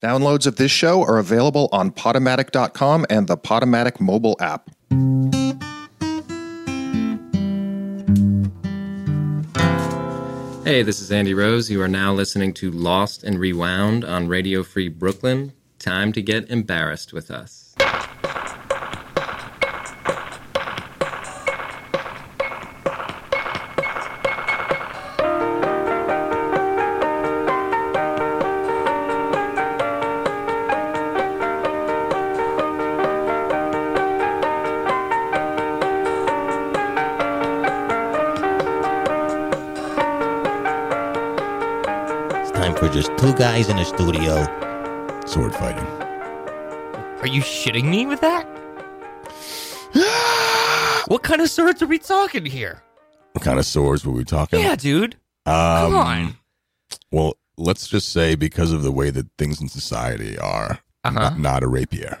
Downloads of this show are available on Podomatic.com and the Podomatic mobile app. Hey, this is Andy Rose. You are now listening to Lost and Rewound on Radio Free Brooklyn. Time to get embarrassed with us. Guys in a studio. Sword fighting. Are you shitting me with that? what kind of swords are we talking here? What kind of swords were we talking? Yeah, dude. Um, Come on. Well, let's just say because of the way that things in society are, Uh-huh. not, not a rapier,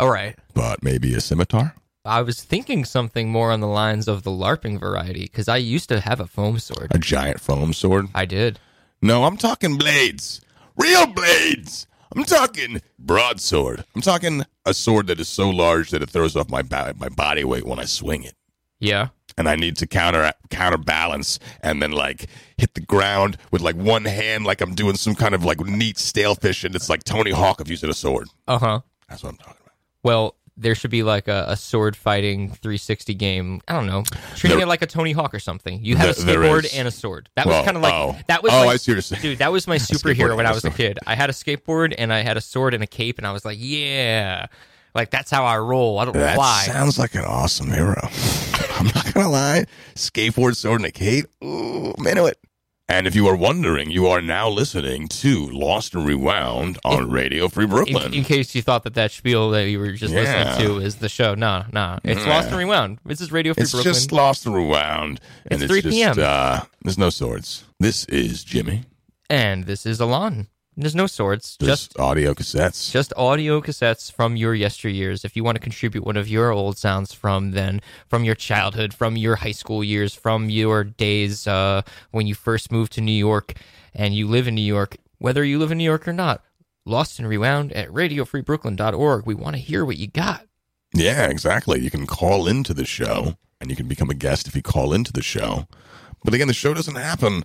All right. but maybe a scimitar. I was thinking something more on the lines of the LARPing variety because I used to have a foam sword. A giant foam sword. I did. No, I'm talking blades. Real blades. I'm talking broadsword. I'm talking a sword that is so large that it throws off my ba- my body weight when I swing it. Yeah. and I need to counter counterbalance and then like hit the ground with like one hand, like I'm doing some kind of like neat stale fish, and it's like Tony Hawk if using a sword. Uh huh. That's what I'm talking about. Well, there should be like a, a sword fighting 360 game. I don't know, treating There- it like a Tony Hawk or something. You have a There- skateboard and a sword. That was kind of like oh. that was. Oh, my, I see what you're. Dude, that was my superhero when I was a kid. I had a skateboard and I had a sword and a cape, and I was like, yeah, like that's how I roll. I don't That fly. sounds like an awesome hero. I'm not gonna lie. Skateboard, sword, and a cape. Ooh, I'm into it. And if you are wondering, you are now listening to Lost and Rewound on Radio Free Brooklyn. in case you thought that that spiel that you were just Yeah. listening to is the show, no, no, it's Lost and Rewound. This is Radio Free it's Brooklyn. just Lost and Rewound, and It's it's, 3 just p.m.. uh, there's no swords. This is Jimmy. and this is Alon. There's no swords, Just, just audio cassettes. just audio cassettes from your yesteryears. If you want to contribute one of your old sounds from then, from your childhood, from your high school years, from your days uh, when you first moved to New York and you live in New York, whether you live in New York or not, Lost and Rewound at radiofreebrooklyn.org. We want to hear what you got. yeah, exactly. You can call into the show, and you can become a guest if you call into the show. But again, the show doesn't happen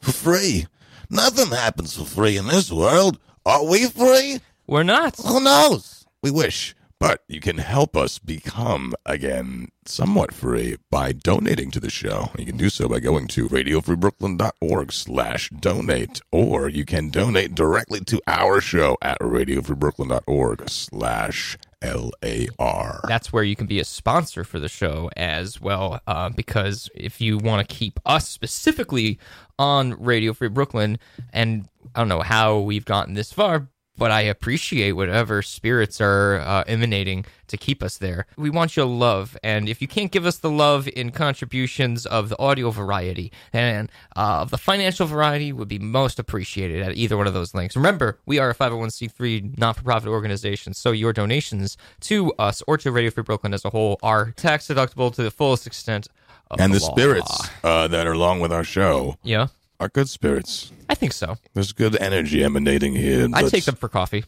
for free. Nothing happens for free in this world. Are we free? We're not. Who knows? We wish. But you can help us become, again, somewhat free by donating to the show. You can do so by going to radiofreebrooklyn.org slash donate, or you can donate directly to our show at radiofreebrooklyn.org slash L-A-R. That's where you can be a sponsor for the show as well. Uh, because if you want to keep us specifically on Radio Free Brooklyn, and I don't know how we've gotten this far, but I appreciate whatever spirits are uh, emanating to keep us there. We want your love, and if you can't give us the love in contributions of the audio variety and uh, of the financial variety, would be most appreciated at either one of those links. Remember, we are a 501c3 non-for-profit organization, so your donations to us or to Radio Free Brooklyn as a whole are tax deductible to the fullest extent. Of And the law. spirits uh, that are along with our show Yeah, are good spirits. I think so. There's good energy emanating here. I take them for coffee.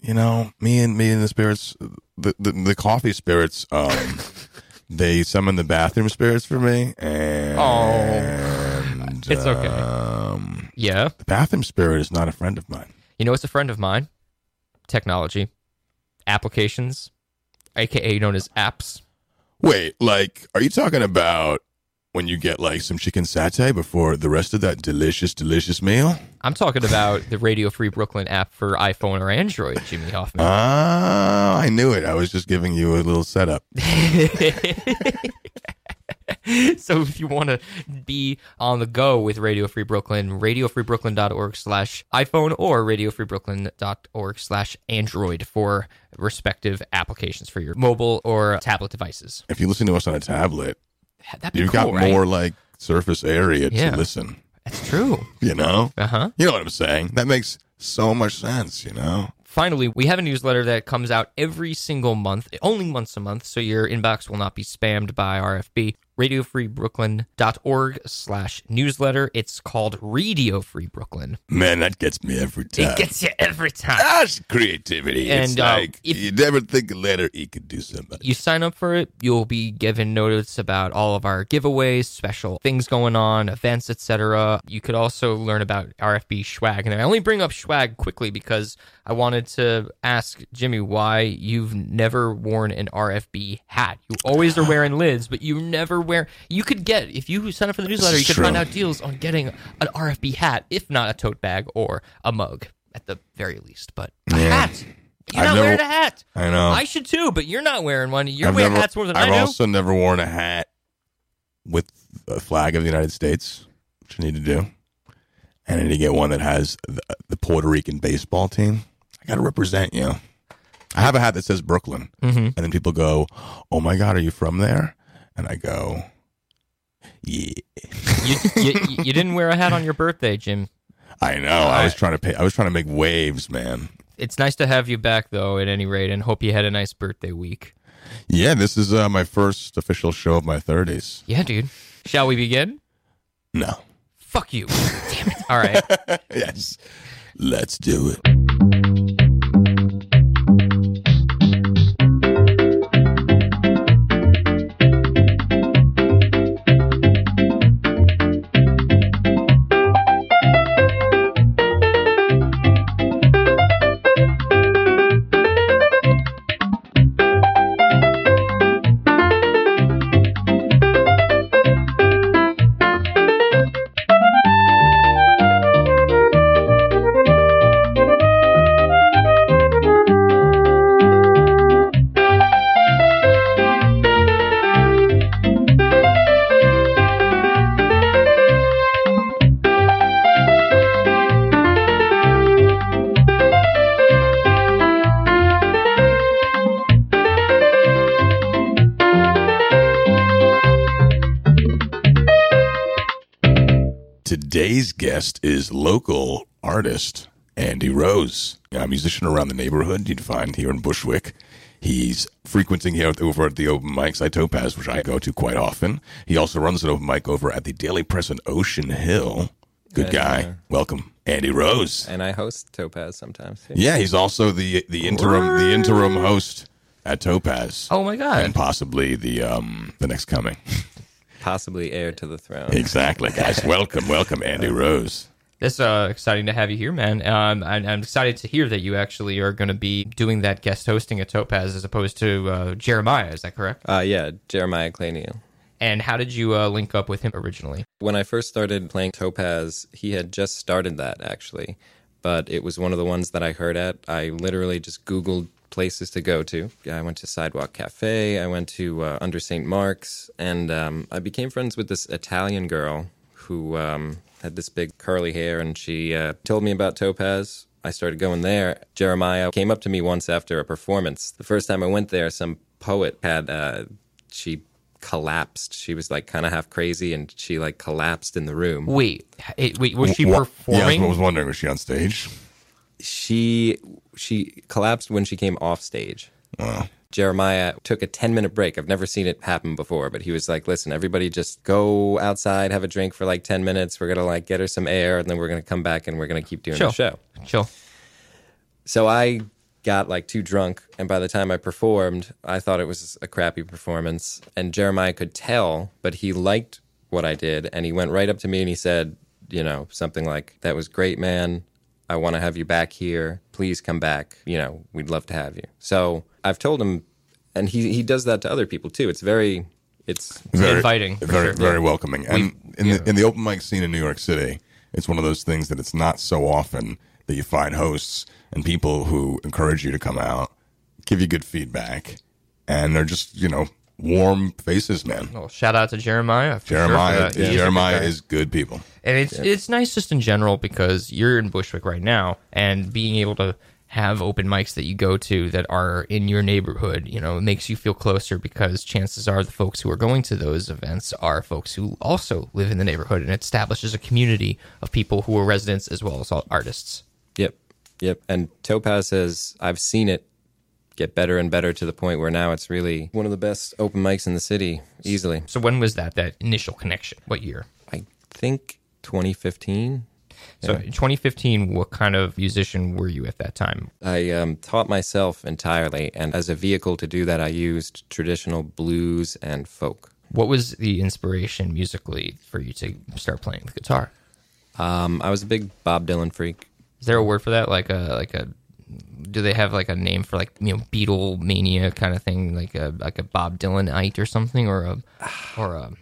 You know, me and me and the spirits, the the, the coffee spirits, um, they summon the bathroom spirits for me, and Oh. It's okay. Um, Yeah, the bathroom spirit is not a friend of mine. you know, it's a friend of mine. Technology, applications, aka known as apps. Wait, like, are you talking about when you get like some chicken satay before the rest of that delicious, delicious meal? I'm talking about the Radio Free Brooklyn app for iPhone or Android, Jimmy Hoffman. Ah, I knew it. I was just giving you a little setup. so if you want to be on the go with Radio Free Brooklyn, radiofreebrooklyn.org slash iPhone or radiofreebrooklyn.org slash Android for respective applications for your mobile or tablet devices. If you listen to us on a tablet, That'd be you've cool, got right? more like surface area Yeah. to listen. That's true. You know, Uh-huh. you know what I'm saying. That makes so much sense. You know. Finally, we have a newsletter that comes out every single month, only once a month, so your inbox will not be spammed by RFB. radiofreebrooklyn.org slash newsletter. It's called Radio Free Brooklyn. Man, that gets me every time. It gets you every time. That's creativity. it's And, uh, like if- you never think a letter E could do something. you sign up for it, you'll be given notice about all of our giveaways, special things going on, events, etc. You could also learn about RFB swag. And I only bring up swag quickly because I wanted to ask Jimmy why you've never worn an RFB hat. You always are wearing lids, but you never wear. You could get if you sign up for the newsletter, you could find out deals on getting an RFB hat, if not a tote bag or a mug at the very least. But a Yeah. hat. You're I've not never- wearing a hat. I know. I should too, but you're not wearing one. You're I've wearing never- hats more than I've I do. also never worn a hat with a flag of the United States, which I need to do. And I need to get one that has the, the Puerto Rican baseball team. I got to represent you. I have a hat that says Brooklyn. Mm-hmm. And then people go, Oh my God, are you from there? And I go, Yeah. you, you, you didn't wear a hat on your birthday, Jim. I know. I was trying to pay. I was trying to make waves, man. It's nice to have you back, though, at any rate, and hope you had a nice birthday week. Yeah, this is uh, my first official show of my 30s. Yeah, dude. Shall we begin? No. Fuck you. Damn it. All right. yes. Let's do it. Is local artist Andy Rose, a musician around the neighborhood you'd find here in Bushwick. He's frequenting here over at the open mics at Topaz, which I go to quite often. He also runs an open mic over at the Daily Press in Ocean Hill. Good guy. Welcome, Andy Rose. And I host Topaz sometimes. Too. Yeah, he's also the the interim the interim host at Topaz. Oh, my God. And possibly the um the next coming. Possibly heir to the throne. exactly, guys. welcome, welcome, Andy Rose. It's uh, exciting to have you here, man. Um, I, I'm excited to hear that you actually are going to be doing that guest hosting at Topaz as opposed to uh, Jeremiah. Is that correct? Uh, yeah, Jeremiah Claniel. And how did you uh, link up with him originally? When I first started playing Topaz, he had just started that actually, but it was one of the ones that I heard at. I literally just Googled places to go to. I went to Sidewalk Cafe, I went to uh, Under St. Mark's, and um, I became friends with this Italian girl who um, had this big curly hair, and she uh, told me about Topaz. I started going there. Jeremiah came up to me once after a performance. The first time I went there, some poet had, uh, she collapsed. She was like kind of half crazy and she like collapsed in the room. Wait, wait, was she Wha- performing? Yeah, I was wondering, was she on stage? She she collapsed when she came off stage. Wow. Jeremiah took a 10 minute break. I've never seen it happen before, but he was like, listen, everybody just go outside, have a drink for like 10 minutes. We're going to like get her some air and then we're going to come back and we're going to keep doing Sure. the show. Chill. So I got like too drunk. And by the time I performed, I thought it was a crappy performance. And Jeremiah could tell, but he liked what I did. And he went right up to me and he said, you know, something like, that was great, man. I want to have you back here. Please come back. You know, we'd love to have you. So I've told him, and he, he does that to other people too. It's very, it's very, inviting, very sure. very welcoming. And in yeah. the in the open mic scene in New York City, it's one of those things that it's not so often that you find hosts and people who encourage you to come out, give you good feedback, and they're just you know warm faces, man. Well, shout out to Jeremiah. For sure for Jeremiah, is good Jeremiah is good people. And it's it's nice just in general because you're in Bushwick right now, and being able to have open mics that you go to that are in your neighborhood, you know, makes you feel closer because chances are the folks who are going to those events are folks who also live in the neighborhood, and it establishes a community of people who are residents as well as artists. Yep. Yep. And Topaz says, I've seen it get better and better to the point where now it's really one of the best open mics in the city, easily. So when was that? That initial connection? What year? I think 2015. So in 2015, what kind of musician were you at that time? I um, taught myself entirely, and as a vehicle to do that, I used traditional blues and folk. What was the inspiration musically for you to start playing the guitar? Um, I was a big Bob Dylan freak. Is there a word for that? Like a like a do they have like a name for like you know Beatle mania kind of thing, like a like a Bob Dylanite or something, or a or a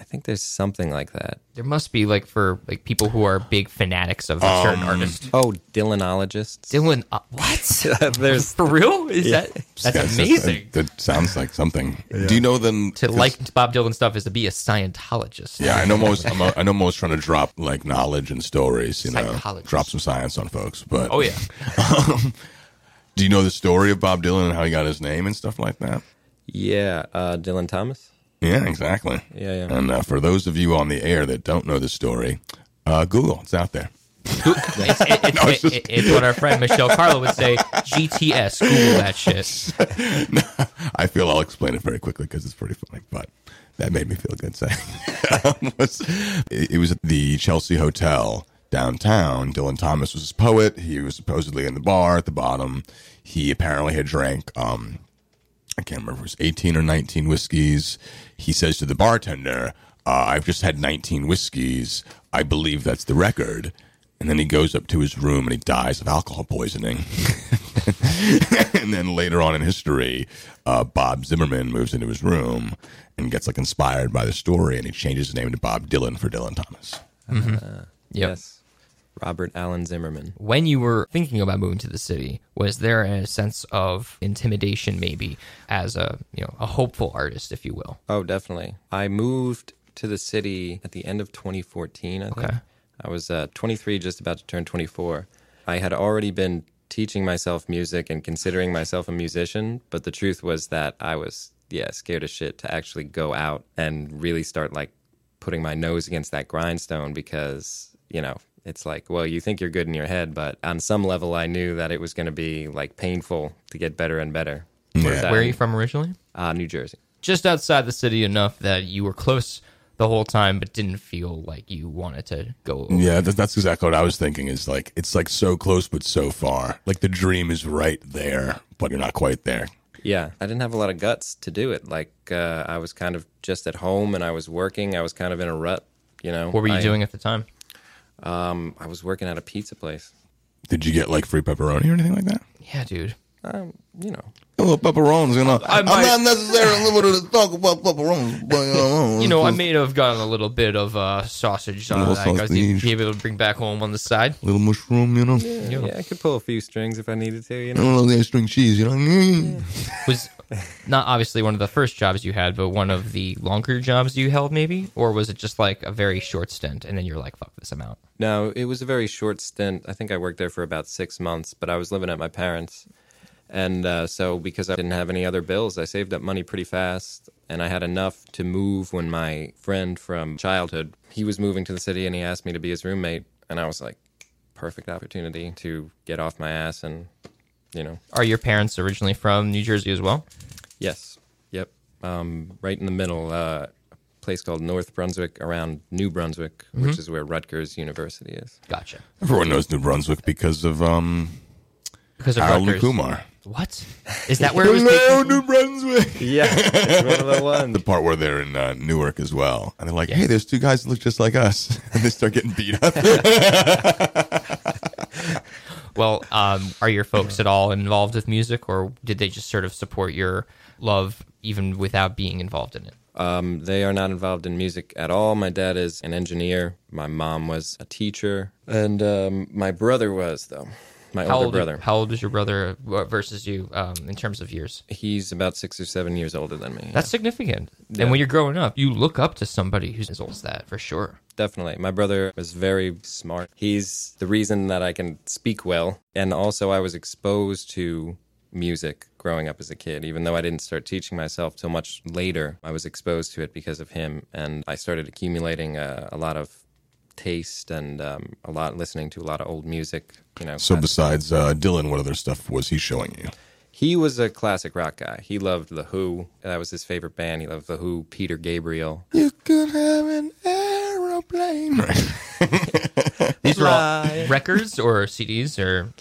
I think there's something like that. there must be like for like people who are big fanatics of a certain artist. Oh, Dylanologists. Dylan, uh, what? there's For real? Is that that's Yes, amazing? That, that sounds like something. Do you know them? to like Bob Dylan stuff is to be a Scientologist. Yeah, I know most. I'm a, I know most trying to drop like knowledge and stories. You know, Psychologist. drop some science on folks. But Oh yeah. do you know the story of Bob Dylan and how he got his name and stuff like that? yeah, uh, Dylan Thomas. Yeah, exactly. Yeah, yeah. And uh, for those of you on the air that don't know the story, uh, Google. It's out there. It's, it- it's- it's it's what our friend Michelle Carlo would say. GTS, Google that shit. I feel I'll explain it very quickly because it's pretty funny, but that made me feel good saying. it, was, it was at the Chelsea Hotel downtown. Dylan Thomas was a poet. He was supposedly in the bar at the bottom. He apparently had drank, um, I can't remember, if it was 18 or 19 whiskeys. He says to the bartender, uh, I've just had 19 whiskeys. I believe that's the record. And then he goes up to his room and he dies of alcohol poisoning. and then later on in history, uh, Bob Zimmerman moves into his room and gets like inspired by the story, and he changes his name to Bob Dylan for Dylan Thomas. Yep. Yes. Robert Allen Zimmerman. When you were thinking about moving to the city, was there a sense of intimidation, maybe, as a you know a hopeful artist, if you will? Oh, definitely. I moved to the city at the end of 2014, I think. Okay. I was uh, 23, just about to turn 24. I had already been teaching myself music and considering myself a musician, but the truth was that I was, yeah, scared as shit to actually go out and really start like putting my nose against that grindstone because, you know, it's like, well, you think you're good in your head, but on some level, I knew that it was going to be like painful to get better and better. Whereas Where are you from originally? Uh, New Jersey. Just outside the city enough that you were close the whole time, but didn't feel like you wanted to go. over. Yeah, that, that's exactly what I was thinking. Is like it's like so close but so far. Like the dream is right there, but you're not quite there. Yeah, I didn't have a lot of guts to do it. Like uh, I was kind of just at home and I was working. I was kind of in a rut, you know. What were you I, doing at the time? Um, I was working at a pizza place. Did you get like free pepperoni or anything like that? Yeah, dude. Um, you know, A little pepperonis, you know. I might- I'm not necessarily limited to talk about pepperonis, but uh, You know, I may have gotten a little bit of uh, sausage on Little that I was sausage. be able to bring back home on the side. little mushroom, you know. yeah, I could pull a few strings if I needed to. You I know, don't know, they string cheese, you know. Was not obviously one of the first jobs you had, but one of the longer jobs you held, maybe, or was it just like a very short stint, and then you're like, "Fuck this, I'm out." no, it was a very short stint. I think I worked there for about six months, but I was living at my parents, and uh, so because I didn't have any other bills, I saved up money pretty fast, and I had enough to move when my friend from childhood he was moving to the city, and he asked me to be his roommate, and I was like, perfect opportunity to get off my ass and, you know, Are your parents originally from New Jersey as well? yes, yep, um, right in the middle, uh, a place called North Brunswick around New Brunswick, which is where Rutgers University is. Gotcha. Everyone knows New Brunswick because of um, Because of Harold Rutgers. Kumar. What is that? Where it was? Hello, taken- New Brunswick. Yeah, it's one of the ones. The part where they're in uh, Newark as well, and they're like, "Hey, there's two guys that look just like us," and they start getting beat up. Well, um, are your folks at all involved with music, or did they just sort of support your love even without being involved in it? Um, they are not involved in music at all. My dad is an engineer. My mom was a teacher, and um, my brother was though. My How older old? brother. How old is your brother uh, versus you um, in terms of years? He's about six or seven years older than me. That's significant. Yeah. And when you're growing up, you look up to somebody who's as old as that for sure. Definitely. My brother was very smart. He's the reason that I can speak well. And also, I was exposed to music growing up as a kid. Even though I didn't start teaching myself till much later, I was exposed to it because of him. And I started accumulating a, a lot of taste and um, a lot listening to a lot of old music. You know, so besides uh, Dylan, what other stuff was he showing you? He was a classic rock guy. He loved The Who. That was his favorite band. He loved The Who, Peter Gabriel. You could have an aeroplane. Right. These were all records or CDs or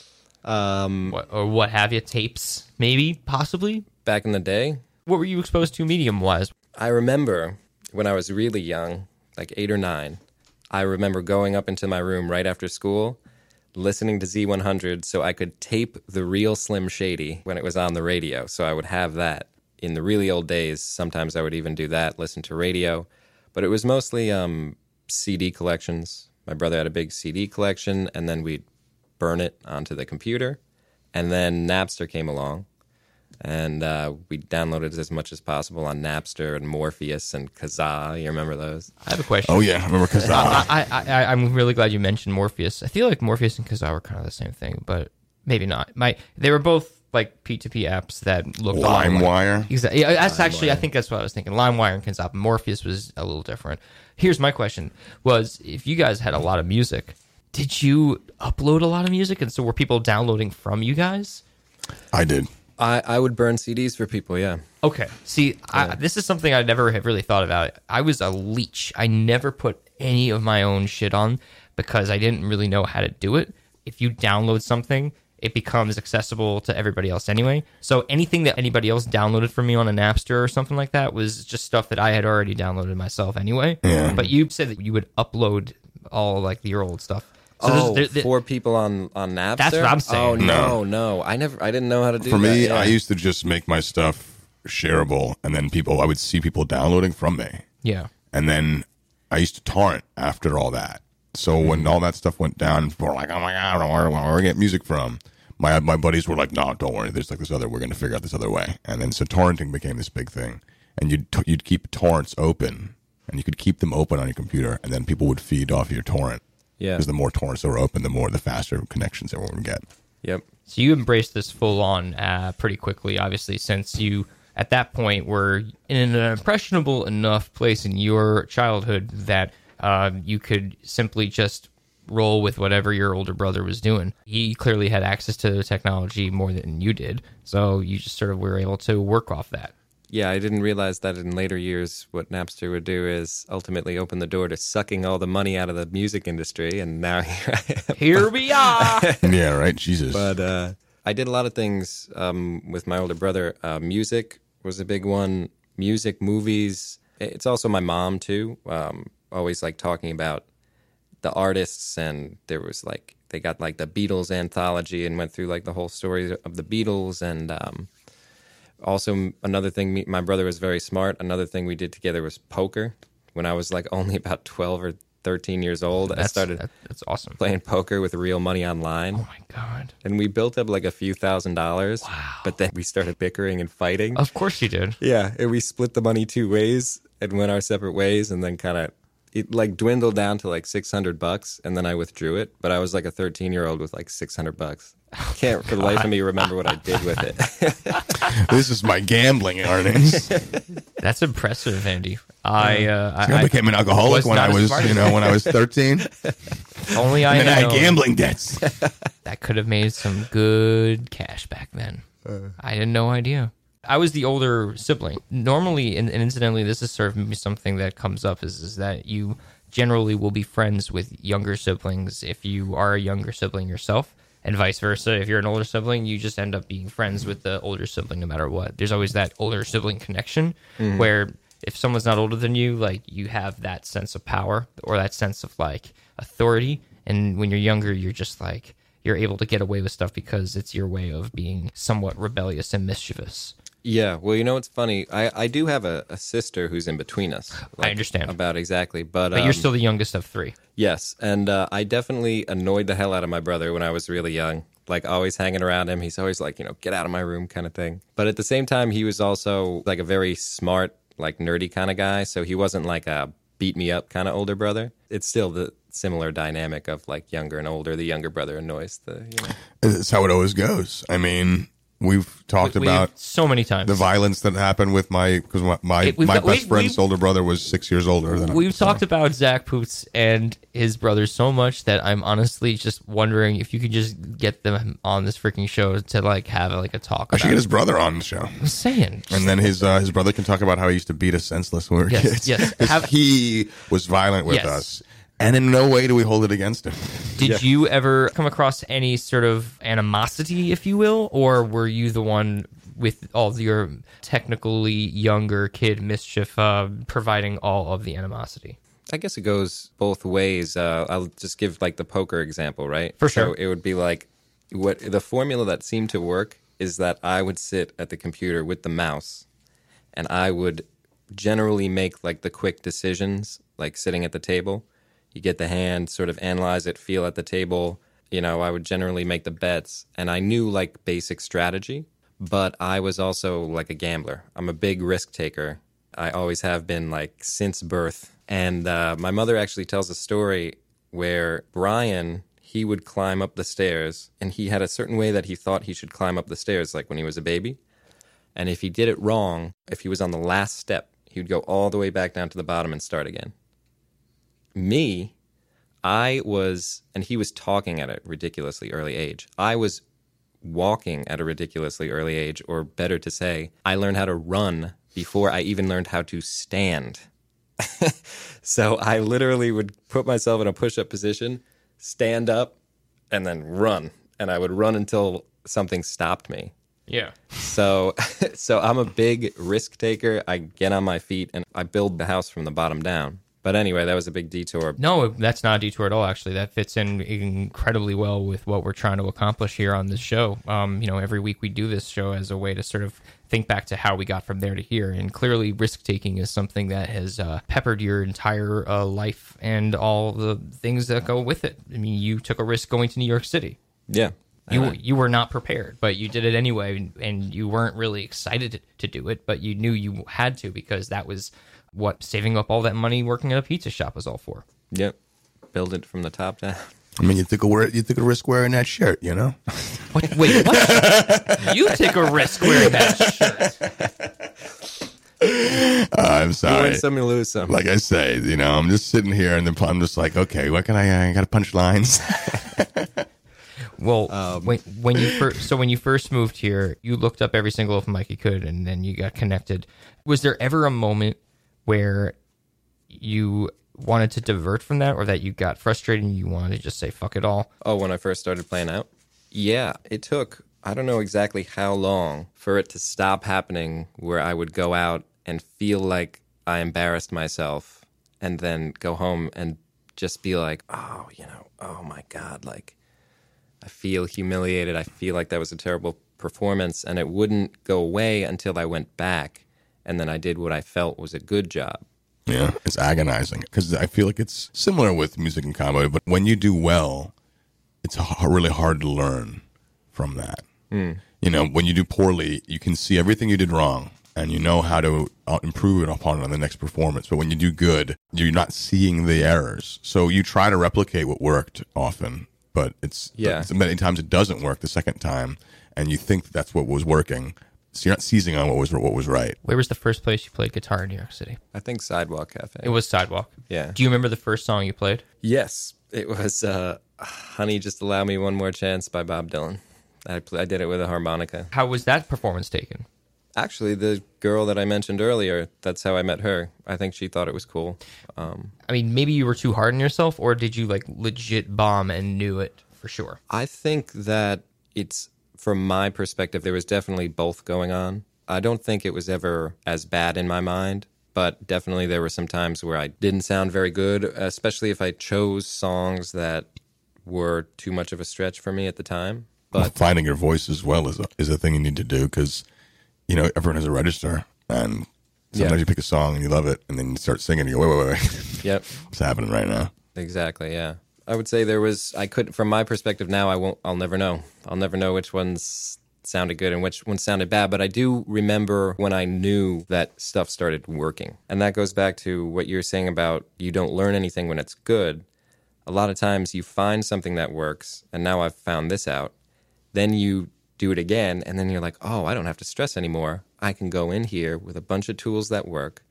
Um, what, or what have you, tapes, maybe, possibly. back in the day, What were you exposed to medium wise? I remember when I was really young, like eight or nine, I remember going up into my room right after school, listening to Z100 so I could tape the real Slim Shady when it was on the radio. So I would have that. In the really old days, sometimes I would even do that, listen to radio. But it was mostly um, CD collections. My brother had a big CD collection, and then we'd burn it onto the computer. And then Napster came along and uh, we downloaded as much as possible on Napster and Morpheus and Kazaa. You remember those? I have a question. Oh yeah, I remember Kazaa. I, I, I, I'm really glad you mentioned Morpheus. I feel like Morpheus and Kazaa were kind of the same thing, but maybe not. My they were both like P2P apps that looked a lot like- LimeWire. Exactly. Yeah, that's actually I think that's what I was thinking. LimeWire and Kazaa. Morpheus was a little different. Here's my question: Was if you guys had a lot of music, did you upload a lot of music, and so were people downloading from you guys? I did. I, I would burn CDs for people, yeah. Okay. See, I, this is something I never have really thought about. I was a leech. I never put any of my own shit on because I didn't really know how to do it. If you download something, it becomes accessible to everybody else anyway. So anything that anybody else downloaded from me on a Napster or something like that was just stuff that I had already downloaded myself anyway. Yeah. But you said that you would upload all like your old stuff. So oh, there's- there- for people on on Napster. That's what I'm saying. Oh no, No. no, I never, I didn't know how to do that. For that. me, yeah. I used to just make my stuff shareable, and then people, I would see people downloading from me, yeah. and then I used to torrent after all that. So mm-hmm. when all that stuff went down, people were like, "Oh my god, where, where, where we get music from?" My my buddies were like, "No, don't worry. There's like this other. We're going to figure out this other way." And then so torrenting became this big thing, and you'd t- you'd keep torrents open, and you could keep them open on your computer, and then people would feed off your torrent. Yeah. Because the more torrents that were open, the more the faster connections everyone would get. Yep. So you embraced this full on uh, pretty quickly, obviously, since you at that point were in an impressionable enough place in your childhood that uh, you could simply just roll with whatever your older brother was doing. He clearly had access to the technology more than you did, so you just sort of were able to work off that. Yeah, I didn't realize that in later years, what Napster would do is ultimately open the door to sucking all the money out of the music industry, and now here I am. Here we are. yeah, right. Jesus. But uh, I did a lot of things um, with my older brother. Uh, music was a big one. Music, movies. It's also my mom too. Um, always like talking about the artists, and there was like they got like the Beatles anthology and went through like the whole story of the Beatles, and um, also another thing. Me, my brother was very smart. Another thing we did together was poker. When I was like only about twelve or thirteen years old, I started that- that's awesome. playing poker with real money online Oh my god! and we built up like a few thousand dollars. Wow. But then we started bickering and fighting. Of course you did. Yeah, and we split the money two ways and went our separate ways, and then kind of it like dwindled down to like six hundred bucks, and then I withdrew it. But I was like a thirteen year old with like six hundred bucks. Can't for the life of me remember what I did with it. this is my gambling earnings. That's impressive, Andy. I uh, I I, became an alcoholic when I was, you know, when I was 13. Only I and then I had had gambling debts. that could have made some good cash back then. I had no idea. I was the older sibling. Normally, and, and incidentally, this is sort of something that comes up is, is that you generally will be friends with younger siblings if you are a younger sibling yourself, and vice versa. If you're an older sibling, you just end up being friends with the older sibling no matter what. There's always that older sibling connection mm-hmm. where if someone's not older than you, like you have that sense of power or that sense of like authority. And when you're younger, you're just like, you're able to get away with stuff because it's your way of being somewhat rebellious and mischievous. Yeah, well, you know what's funny? I I do have a, a sister who's in between us. like, understand. about exactly, but But um, you're still the youngest of three. Yes, and uh, I definitely annoyed the hell out of my brother when I was really young. Like always hanging around him, he's always like, you know, get out of my room, kind of thing. But at the same time, he was also like a very smart, like nerdy kind of guy. So he wasn't like a beat me up kind of older brother. It's still the similar dynamic of like younger and older. The younger brother annoys the, you know. That's how it always goes. I mean, We've talked We- about so many times. the violence that happened with my because my my, It- my got- best we- friend's older brother was six years older than us. We've so. talked about Zach Poots and his brother so much that I'm honestly just wondering if you could just get them on this freaking show to like have like a talk. I should get his brother on the show. I'm saying. And then his uh, his brother can talk about how he used to beat us senseless when we were Yes, kids. yes. Have- he was violent with Yes. us, and in no way do we hold it against him. Did you ever come across any sort of animosity, if you will, or were you the one with all your technically younger kid mischief uh, providing all of the animosity? I guess it goes both ways. Uh, I'll just give like the poker example, right? For sure. So it would be like what the formula that seemed to work is that I would sit at the computer with the mouse, and I would generally make like the quick decisions, like sitting at the table. You get the hand, sort of analyze it, feel at the table. You know, I would generally make the bets, and I knew like basic strategy, but I was also like a gambler. I'm a big risk taker. I always have been like since birth. And uh, my mother actually tells a story where Brian he would climb up the stairs, and he had a certain way that he thought he should climb up the stairs, like when he was a baby. And if he did it wrong, if he was on the last step, he would go all the way back down to the bottom and start again. Me, I was, and he was talking at a ridiculously early age. I was walking at a ridiculously early age, or better to say, I learned how to run before I even learned how to stand. so I literally would put myself in a push up position, stand up, and then run. And I would run until something stopped me. Yeah. So, so I'm a big risk taker. I get on my feet and I build the house from the bottom down. But anyway, that was a big detour. No, that's not a detour at all. Actually, that fits in incredibly well with what we're trying to accomplish here on this show. Um, you know, every week we do this show as a way to sort of think back to how we got from there to here, and clearly, risk taking is something that has uh, peppered your entire uh, life and all the things that go with it. I mean, you took a risk going to New York City. Yeah. You you were not prepared, but you did it anyway, and, and you weren't really excited to do it, but you knew you had to because that was what saving up all that money working at a pizza shop was all for. Yep. Build it from the top down. I mean, you took a wear, you took a risk wearing that shirt, you know. What, wait, what? you take a risk wearing that shirt. I'm You sorry. win some, you lose some. Like I say, you know, I'm just sitting here and I'm just like, okay, what can I? Uh, I got to punch lines. Well, um, when when you first so when you first moved here, you looked up every single open mic you could, and then you got connected. Was there ever a moment where you wanted to divert from that, or that you got frustrated and you wanted to just say "fuck it all"? Oh, when I first started playing out? Yeah, it took, I don't know exactly how long for it to stop happening where I would go out and feel like I embarrassed myself and then go home and just be like, oh, you know, oh my God, like I feel humiliated. I feel like that was a terrible performance. And it wouldn't go away until I went back and then I did what I felt was a good job. Yeah, it's agonizing because I feel like it's similar with music and comedy. But when you do well, it's really hard to learn from that. You know, when you do poorly, you can see everything you did wrong and you know how to uh, improve it upon it on the next performance. But when you do good, you're not seeing the errors. So you try to replicate what worked often, but it's Yeah. many times it doesn't work the second time, and you think that's what was working. So you're not seizing on what was what was right. Where was the first place you played guitar in New York City? I think Sidewalk Cafe. It was Sidewalk. Yeah. Do you remember the first song you played? Yes, it was uh, "Honey, Just Allow Me One More Chance" by Bob Dylan. I pl- I did it with a harmonica. How was that performance taken? Actually, the girl that I mentioned earlier, that's how I met her. I think she thought it was cool. Um, I mean, maybe you were too hard on yourself, or did you like legit bomb and knew it for sure? I think that it's from my perspective, there was definitely both going on. I don't think it was ever as bad in my mind, but definitely there were some times where I didn't sound very good, especially if I chose songs that were too much of a stretch for me at the time. But finding your voice as well is a, is a thing you need to do because you know everyone has a register and sometimes Yeah. you pick a song and you love it and then you start singing and you go wait wait wait yep, what's happening right now Exactly. Yeah. I would say there was. I couldn't from my perspective now, I won't. I'll never know. I'll never know which ones sounded good and which ones sounded bad. But I do remember when I knew that stuff started working, and that goes back to what you're saying about you don't learn anything when it's good. A lot of times you find something that works, and now I've found this out. Then you do it again, and then you're like, oh, I don't have to stress anymore. I can go in here with a bunch of tools that work,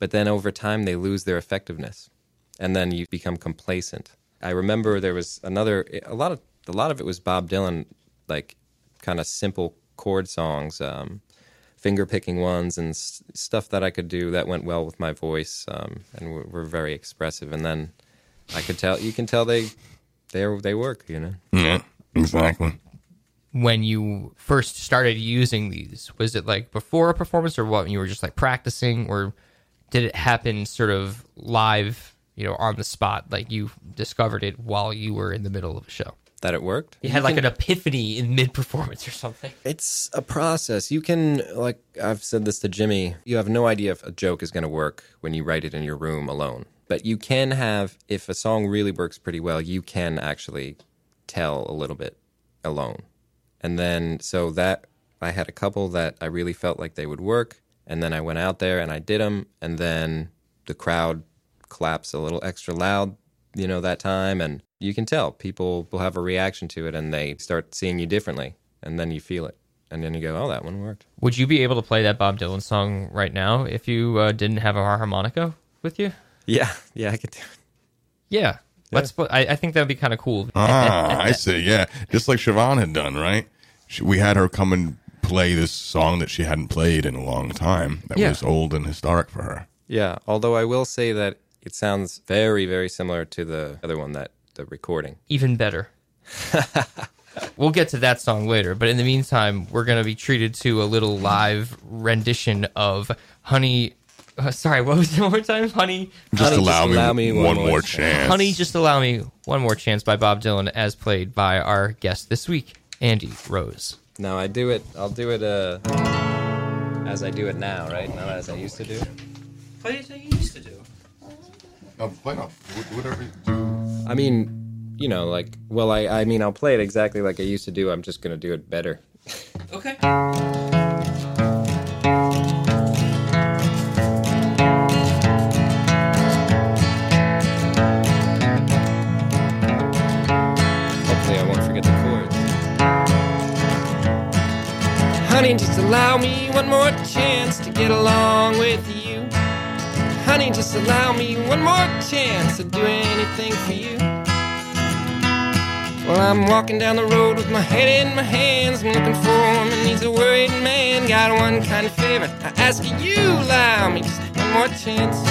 but then over time they lose their effectiveness, and then you become complacent. I remember there was another a lot of a lot of it was Bob Dylan, like kind of simple chord songs, um, finger picking ones, and s- stuff that I could do that went well with my voice, um, and were, were very expressive. And then I could tell you can tell they they they work, you know. Yeah, exactly. when you first started using these was it like before a performance or what you were just like practicing or did it happen sort of live you know on the spot like you discovered it while you were in the middle of a show That it worked. you had like an epiphany in mid performance or something It's a process. You can, like I've said this to Jimmy, you have no idea if a joke is going to work when you write it in your room alone. But you can have, if a song really works pretty well, you can actually tell a little bit alone. And then, so that, I had a couple that I really felt like they would work. And then I went out there and I did them. And then the crowd claps a little extra loud, you know, that time. And you can tell people will have a reaction to it and they start seeing you differently. And then you feel it. And then you go, oh, that one worked. would you be able to play that bob dylan song right now if you uh, didn't have a harmonica with you Yeah. Yeah, I could do it. yeah let's put I, I think that would be kind of cool Ah, I see. Yeah, just like Siobhan had done, right? She, we had her come and play this song that she hadn't played in a long time. That Yeah. was old and historic for her. Yeah. Although I will say that it sounds very, very similar to the other one that the recording. even better. we'll get to that song later, but in the meantime, we're going to be treated to a little live rendition of Honey. Uh, sorry, what was it one more time? Honey. Just Honey, allow, just me, allow me one, one more more chance. Honey, just allow me one more chance by Bob Dylan, as played by our guest this week, Andy Rose. Now I do it, I'll do it uh, as I do it now, right? Not as I used to do. Play as I used to do. Oh, why not? Whatever. you do. I mean, you know, like, well, I, I mean, I'll play it exactly like I used to do. I'm just going to do it better. Okay. Hopefully, I won't forget the chords. Honey, just allow me one more chance to get along with you. Honey, just allow me one more chance to do anything for you. Well, I'm walking down the road with my head in my hands. I'm looking for a woman, needs a worried man. Got one kind of favor. I ask you, you allow me just one more chance.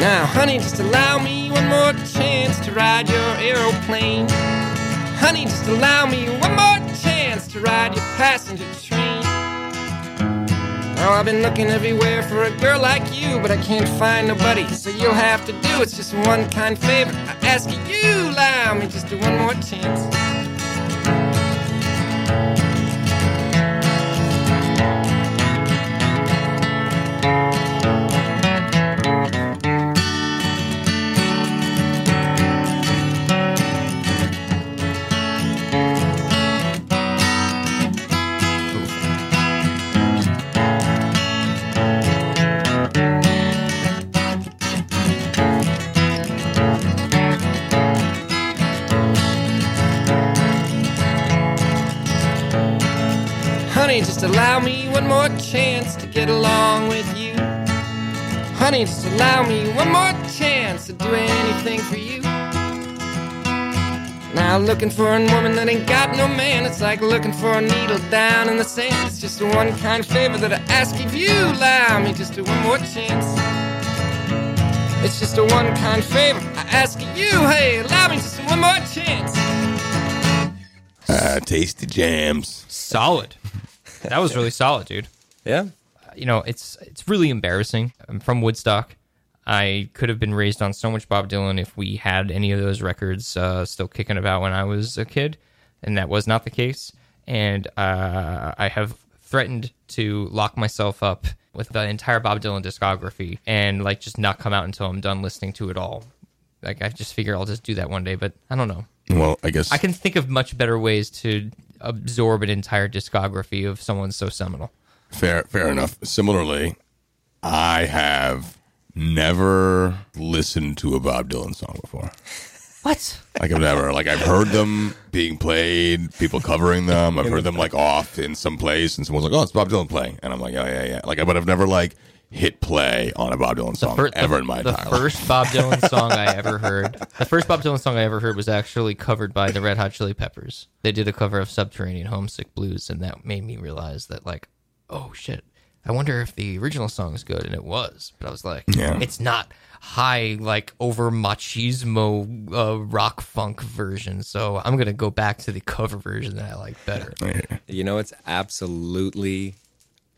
Now, honey, just allow me one more chance to ride your aeroplane. Honey, just allow me one more chance to ride your passenger train. Now, I've been looking everywhere for a girl like you, but I can't find nobody. So you'll have to do it's just one kind favor. I ask you, allow me just do one more chance. Just allow me one more chance to get along with you. Honey, just allow me one more chance to do anything for you. Now, looking for a woman that ain't got no man, it's like looking for a needle down in the sand. It's just the one kind of favor that I ask if you allow me just one more chance. It's just a one kind of favor I ask of you. Hey, allow me just one more chance. Ah, tasty jams. Solid. That was really solid, dude. Yeah. you know, it's it's really embarrassing. I'm from Woodstock. I could have been raised on so much Bob Dylan if we had any of those records uh, still kicking about when I was a kid, and that was not the case. And uh, I have threatened to lock myself up with the entire Bob Dylan discography and like just not come out until I'm done listening to it all. Like I just figure I'll just do that one day, but I don't know. Well, I guess I can think of much better ways to absorb an entire discography of someone so seminal. Fair, fair enough. Similarly, I have never listened to a Bob Dylan song before. What? Like I've never like I've heard them being played, people covering them. I've heard them like off in some place, and someone's like, "Oh, it's Bob Dylan playing," and I'm like, "Oh yeah, yeah." Like, but I've never like hit play on a Bob Dylan song fir- ever the, in my the entire life. first Bob Dylan song I ever heard. The first Bob Dylan song I ever heard was actually covered by the Red Hot Chili Peppers. They did a cover of Subterranean Homesick Blues, and that made me realize that, like, oh shit, I wonder if the original song is good, and it was. But I was like, Yeah. it's not high like over machismo uh, rock funk version, so I'm gonna go back to the cover version that I like better. You know, it's absolutely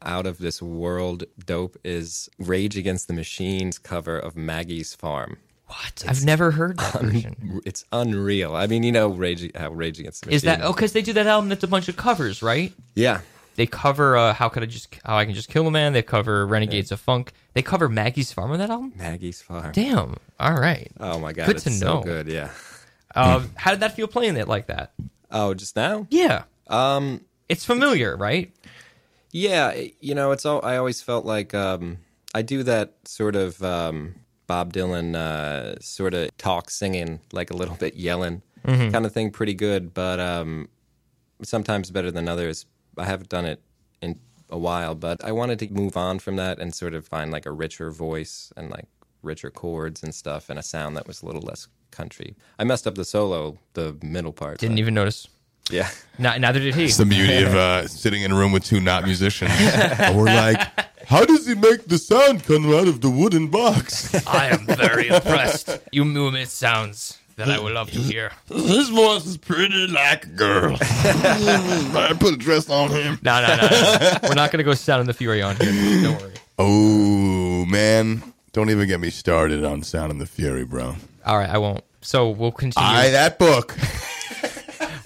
out of this world dope is Rage Against the Machine's cover of Maggie's Farm. What? I've never heard that version. It's unreal. I mean, you know, Rage, how Rage Against the Machine. Is that oh? Because they do that album that's a bunch of covers, right? Yeah. They cover uh, how could I just how I can just kill a man. They cover Renegades of Funk. They cover Maggie's Farm on that album. Maggie's Farm. Damn. All right. Oh my god, Good it's to so know. good. Yeah. Um, how did that feel playing it like that? Oh, just now? Yeah. Um, it's familiar, right? Yeah, you know, it's all. I always felt like um, I do that sort of um, Bob Dylan uh, sort of talk singing, like a little bit yelling kind of thing, pretty good. But um, sometimes better than others. I haven't done it in a while, but I wanted to move on from that and sort of find like a richer voice and like richer chords and stuff, and a sound that was a little less country. I messed up the solo, the middle part. Didn't even notice. Yeah. Not, neither did he. It's the beauty of uh, sitting in a room with two not musicians. and we're like, how does he make the sound come out of the wooden box? I am very impressed. You mimic sounds that I would love to hear. His voice is pretty like a girl. I put a dress on him. No, no, no, no. We're not going to go Sound and the Fury on here. Don't worry. Oh man, don't even get me started on Sound and the Fury, bro. All right, I won't. So we'll continue. I that book.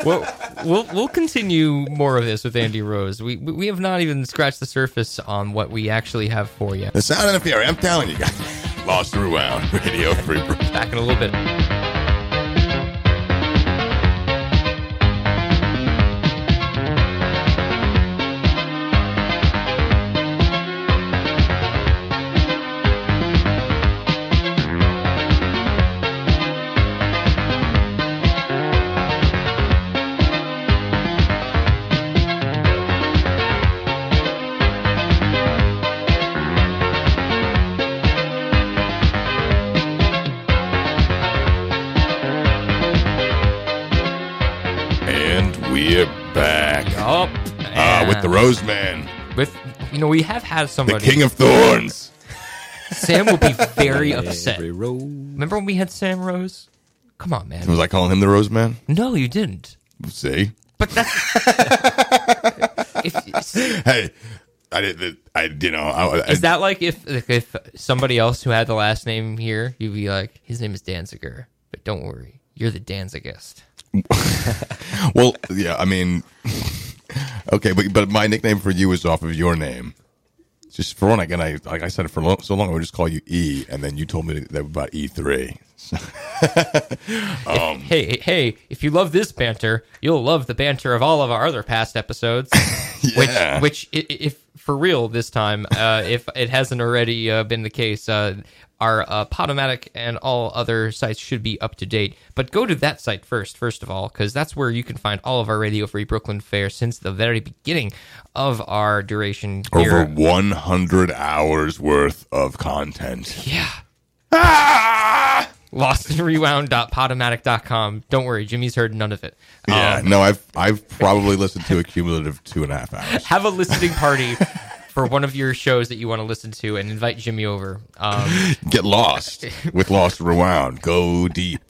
We'll, we'll we'll continue more of this with Andy Rose. We we have not even scratched the surface on what we actually have for you. The Sound Fury. I'm telling you guys. Lost throughout Radio Free. Back in a little bit. The Rose Man, with you know we have had the somebody. King of Thorns. Sam will be very upset. Every row. Remember when we had Sam Rose? Come on, man. Was I calling him the Rose Man? No, you didn't. See? But that's if, Hey, I did. I you know. I, I, is that like if if somebody else who had the last name here, you'd be like, his name is Danziger, but don't worry, you're the Danzigist. well, yeah. I mean, okay, but but my nickname for you is off of your name. Just for one, again, I like I said it for lo- so long, I would just call you E, and then you told me that about E three. Um, hey, hey, if you love this banter, you'll love the banter of all of our other past episodes. Yeah. Which, which, if for real this time, uh, if it hasn't already uh, been the case, uh, our uh, Podomatic and all other sites should be up to date. But go to that site first, first of all, because that's where you can find all of our Radio Free Brooklyn fare since the very beginning of our duration. Over here. one hundred hours worth of content. Yeah. Ah! Lostandrewound.podomatic.com. Don't worry, Jimmy's heard none of it. Yeah, Um, no, I've I've probably listened to a cumulative two and a half hours. have a listening party for one of your shows that you want to listen to and invite Jimmy over. Um, Get lost with Lost Rewound. Go deep.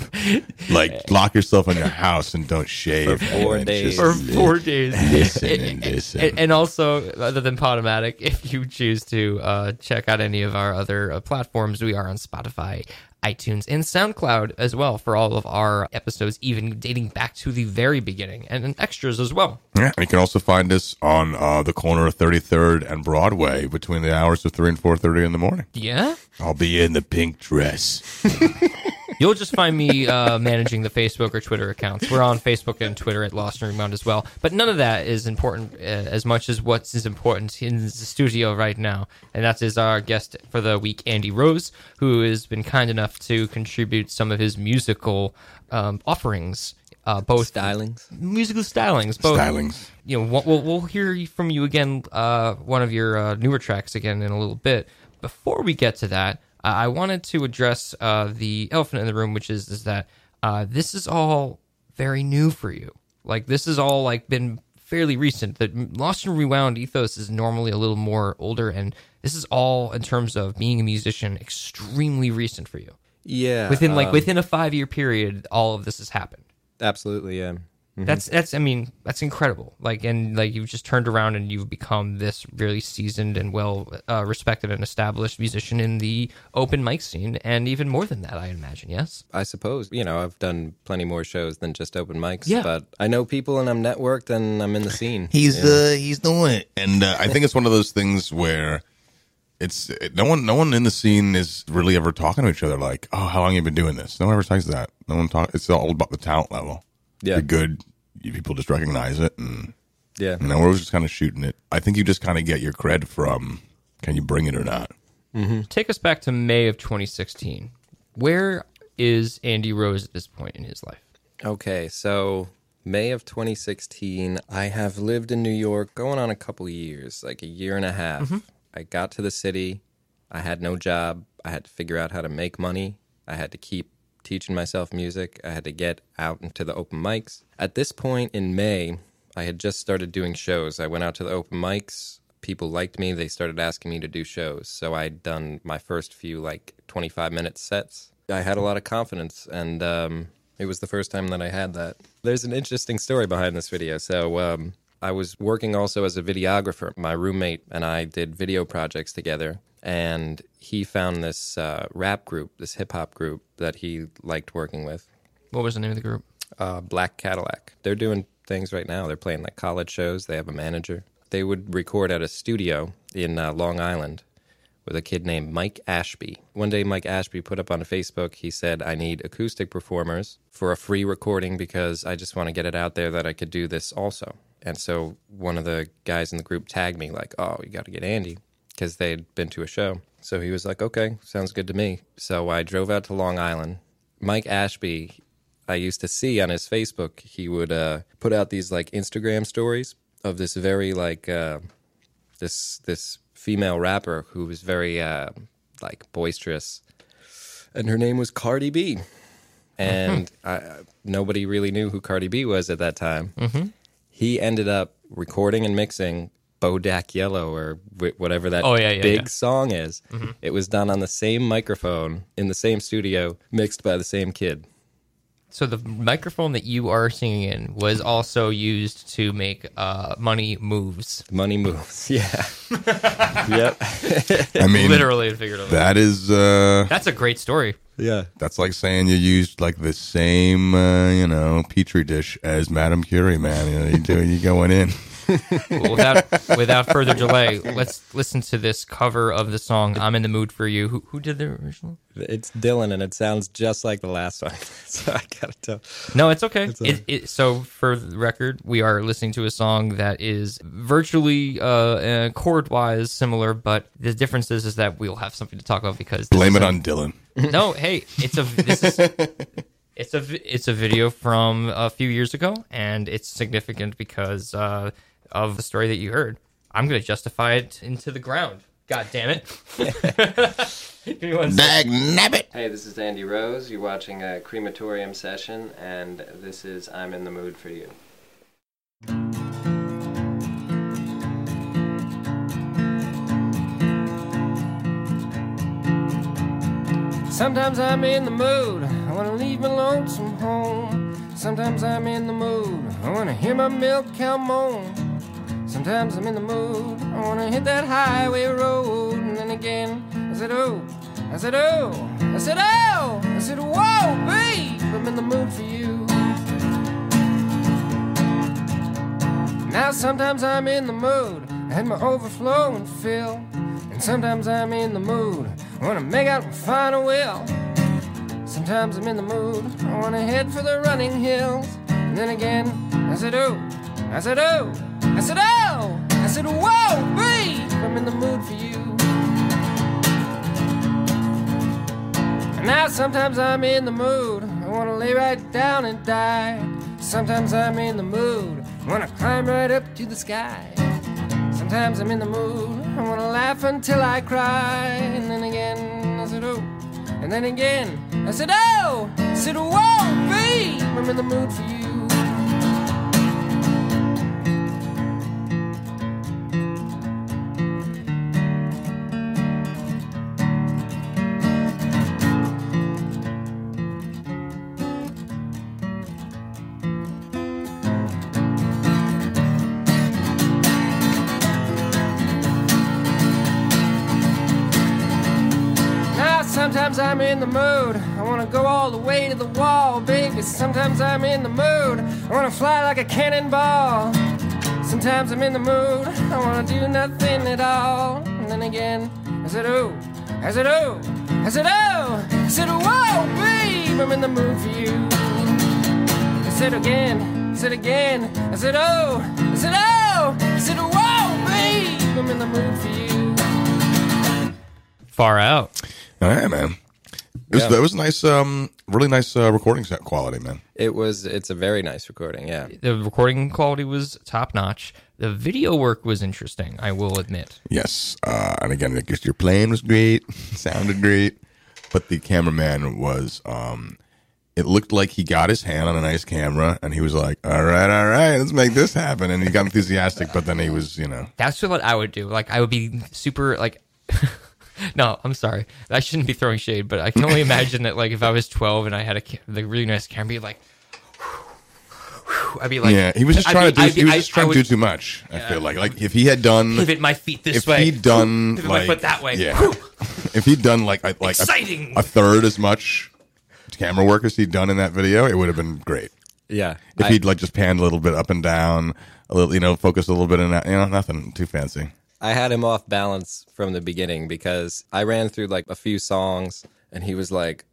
Like lock yourself in your house and don't shave For four days. just for li- four days. Listen and listen. And, and also, other than Podomatic, if you choose to uh, check out any of our other uh, platforms, we are on Spotify, iTunes, and SoundCloud as well for all of our episodes, even dating back to the very beginning, and, and extras as well. Yeah, and you can also find us on uh, the corner of 33rd and Broadway between the hours of 3 and 4.30 in the morning. Yeah? I'll be in the pink dress. You'll just find me uh, managing the Facebook or Twitter accounts. We're on Facebook and Twitter at Lost and Rewound as well. But none of that is important uh, as much as what is important in the studio right now. And that is our guest for the week, Andy Rose, who has been kind enough to contribute some of his musical um, offerings. Uh, both Stylings. musical stylings, both Stylings. you know, we'll- we'll, we'll hear from you again, uh, one of your uh, newer tracks again in a little bit. Before we get to that, uh, I wanted to address uh, the elephant in the room, which is is that uh, this is all very new for you. Like this is all like been fairly recent. The Lost and Rewound ethos is normally a little more older, and this is all in terms of being a musician extremely recent for you. Yeah. Within like um, within a five year period, all of this has happened. Absolutely, yeah. That's that's I mean that's incredible. Like and like you've just turned around and you've become this really seasoned and well uh, respected and established musician in the open mic scene, and even more than that, I imagine. Yes. I suppose, you know, I've done plenty more shows than just open mics, Yeah. but I know people and I'm networked and I'm in the scene. He's uh he's doing it, and uh, I think it's one of those things where it's it, no one no one in the scene is really ever talking to each other like, oh, how long you been doing this? No one ever says that. No one talk. It's all about the talent level. Yeah. You're good. You, people just recognize it, and yeah. you know we're just kind of shooting it. I think you just kind of get your cred from can you bring it or not. Mm-hmm. Take us back to May of 2016. Where is Andy Rose at this point in his life? Okay, so May of 2016, I have lived in New York going on a couple years, like a year and a half. Mm-hmm. I got to the city. I had no job. I had to figure out how to make money. I had to keep teaching myself music. I had to get out into the open mics. At this point in May, I had just started doing shows. I went out to the open mics. People liked me. They started asking me to do shows. So I'd done my first few like 25 minute sets. I had a lot of confidence and um, it was the first time that I had that. There's an interesting story behind this video. So um, I was working also as a videographer. My roommate and I did video projects together, and he found this uh, rap group, this hip hop group that he liked working with, What was the name of the group? uh, Black Cadillac. They're doing things right now. They're playing like college shows. They have a manager. They would record at a studio in uh, Long Island with a kid named Mike Ashby. One day, Mike Ashby put up on Facebook, he said, I need acoustic performers for a free recording because I just want to get it out there that I could do this also. And so one of the guys in the group tagged me, like, oh, you got to get Andy because they'd been to a show. So he was like, okay, sounds good to me. So I drove out to Long Island. Mike Ashby, I used to see on his Facebook, he would uh, put out these like Instagram stories of this very like uh, this this female rapper who was very uh, like boisterous, and her name was Cardi B, and I, nobody really knew who Cardi B was at that time. Mm-hmm. He ended up recording and mixing Bodak Yellow or whatever that Oh, yeah, yeah, big yeah. Mm-hmm. song is. It was done on the same microphone in the same studio, mixed by the same kid. So the microphone that you are singing in was also used to make uh, money moves, Money moves. Yeah. yep. I mean, literally and figuratively. that is uh That's a great story. Yeah. that's like saying you used like the same uh, you know petri dish as Madame Curie, man. You know, you do you going in. Well, without without further delay, let's listen to this cover of the song "I'm in the Mood for You." Who who did the original? It's Dylan, and it sounds just like the last one. so I gotta tell. No, it's okay. all It, it, so, for the record, we are listening to a song that is virtually uh, uh, chord wise similar, but the difference is, is that we'll have something to talk about because Blame it a- on Dylan. No, hey, it's a this is it's a it's a video from a few years ago, and it's significant because uh, of the story that you heard. I'm going to justify it into the ground. God damn it! Give me one sec. Dag nabbit. Hey, this is Andy Rose. You're watching a crematorium session, and this is I'm in the mood for you. Sometimes I'm in the mood, I wanna leave my lonesome home. Sometimes I'm in the mood, I wanna hear my milk cow moan. Sometimes I'm in the mood, I wanna hit that highway road. And then again, I said, oh, I said, oh, I said, oh, I said, whoa, babe, I'm in the mood for you. Now sometimes I'm in the mood, I had my overflow and fill. And sometimes I'm in the mood, I wanna make out find a will. Sometimes I'm in the mood. I wanna head for the running hills. And then again, I said, oh, I said, oh, I said, oh, I said, whoa, babe, I'm in the mood for you. And now sometimes I'm in the mood. I wanna lay right down and die. Sometimes I'm in the mood. I wanna climb right up to the sky. Sometimes I'm in the mood. I wanna laugh until I cry. And then again, I said, oh. And then again, I said, oh. I said, whoa, babe, I'm in the mood for you. Sometimes I'm in the mood. I wanna go all the way to the wall, baby. Sometimes I'm in the mood. I wanna fly like a cannonball. Sometimes I'm in the mood. I wanna do nothing at all. And then again, I said, oh, I said, oh, I said, oh, I said, whoa, babe, I'm in the mood for you. I said again, I said again, I said, oh, I said, oh, I said, whoa, babe, I'm in the mood for you. Far out. All right, man. It was, Yeah. That was nice, um, really nice uh, recording set quality, man. It was. It's a very nice recording. Yeah. The recording quality was top notch. The video work was interesting, I will admit. Yes. Uh, and again, I guess your playing was great, sounded great, but the cameraman was, um, it looked like he got his hand on a nice camera and he was like, all right, all right, let's make this happen. And he got enthusiastic, but then he was, you know, That's what I would do. Like I would be super like No, I'm sorry. I shouldn't be throwing shade, but I can only imagine that like if I was 12 and I had a ca- like really nice camera, I'd be like I'd be like yeah, he was just I'd trying be- to do, I'd be- he was just I trying to would do too much. I feel like, like if he had done, pivot my feet this if way. he'd done pivot my foot that way. yeah, if he'd done like like a- Exciting. a, third as much camera work as he'd done in that video, it would have been great. Yeah. If I- he'd like just panned a little bit up and down, a little, you know, focused a little bit in that, you know, nothing too fancy. I had him off balance from the beginning because I ran through like a few songs and he was like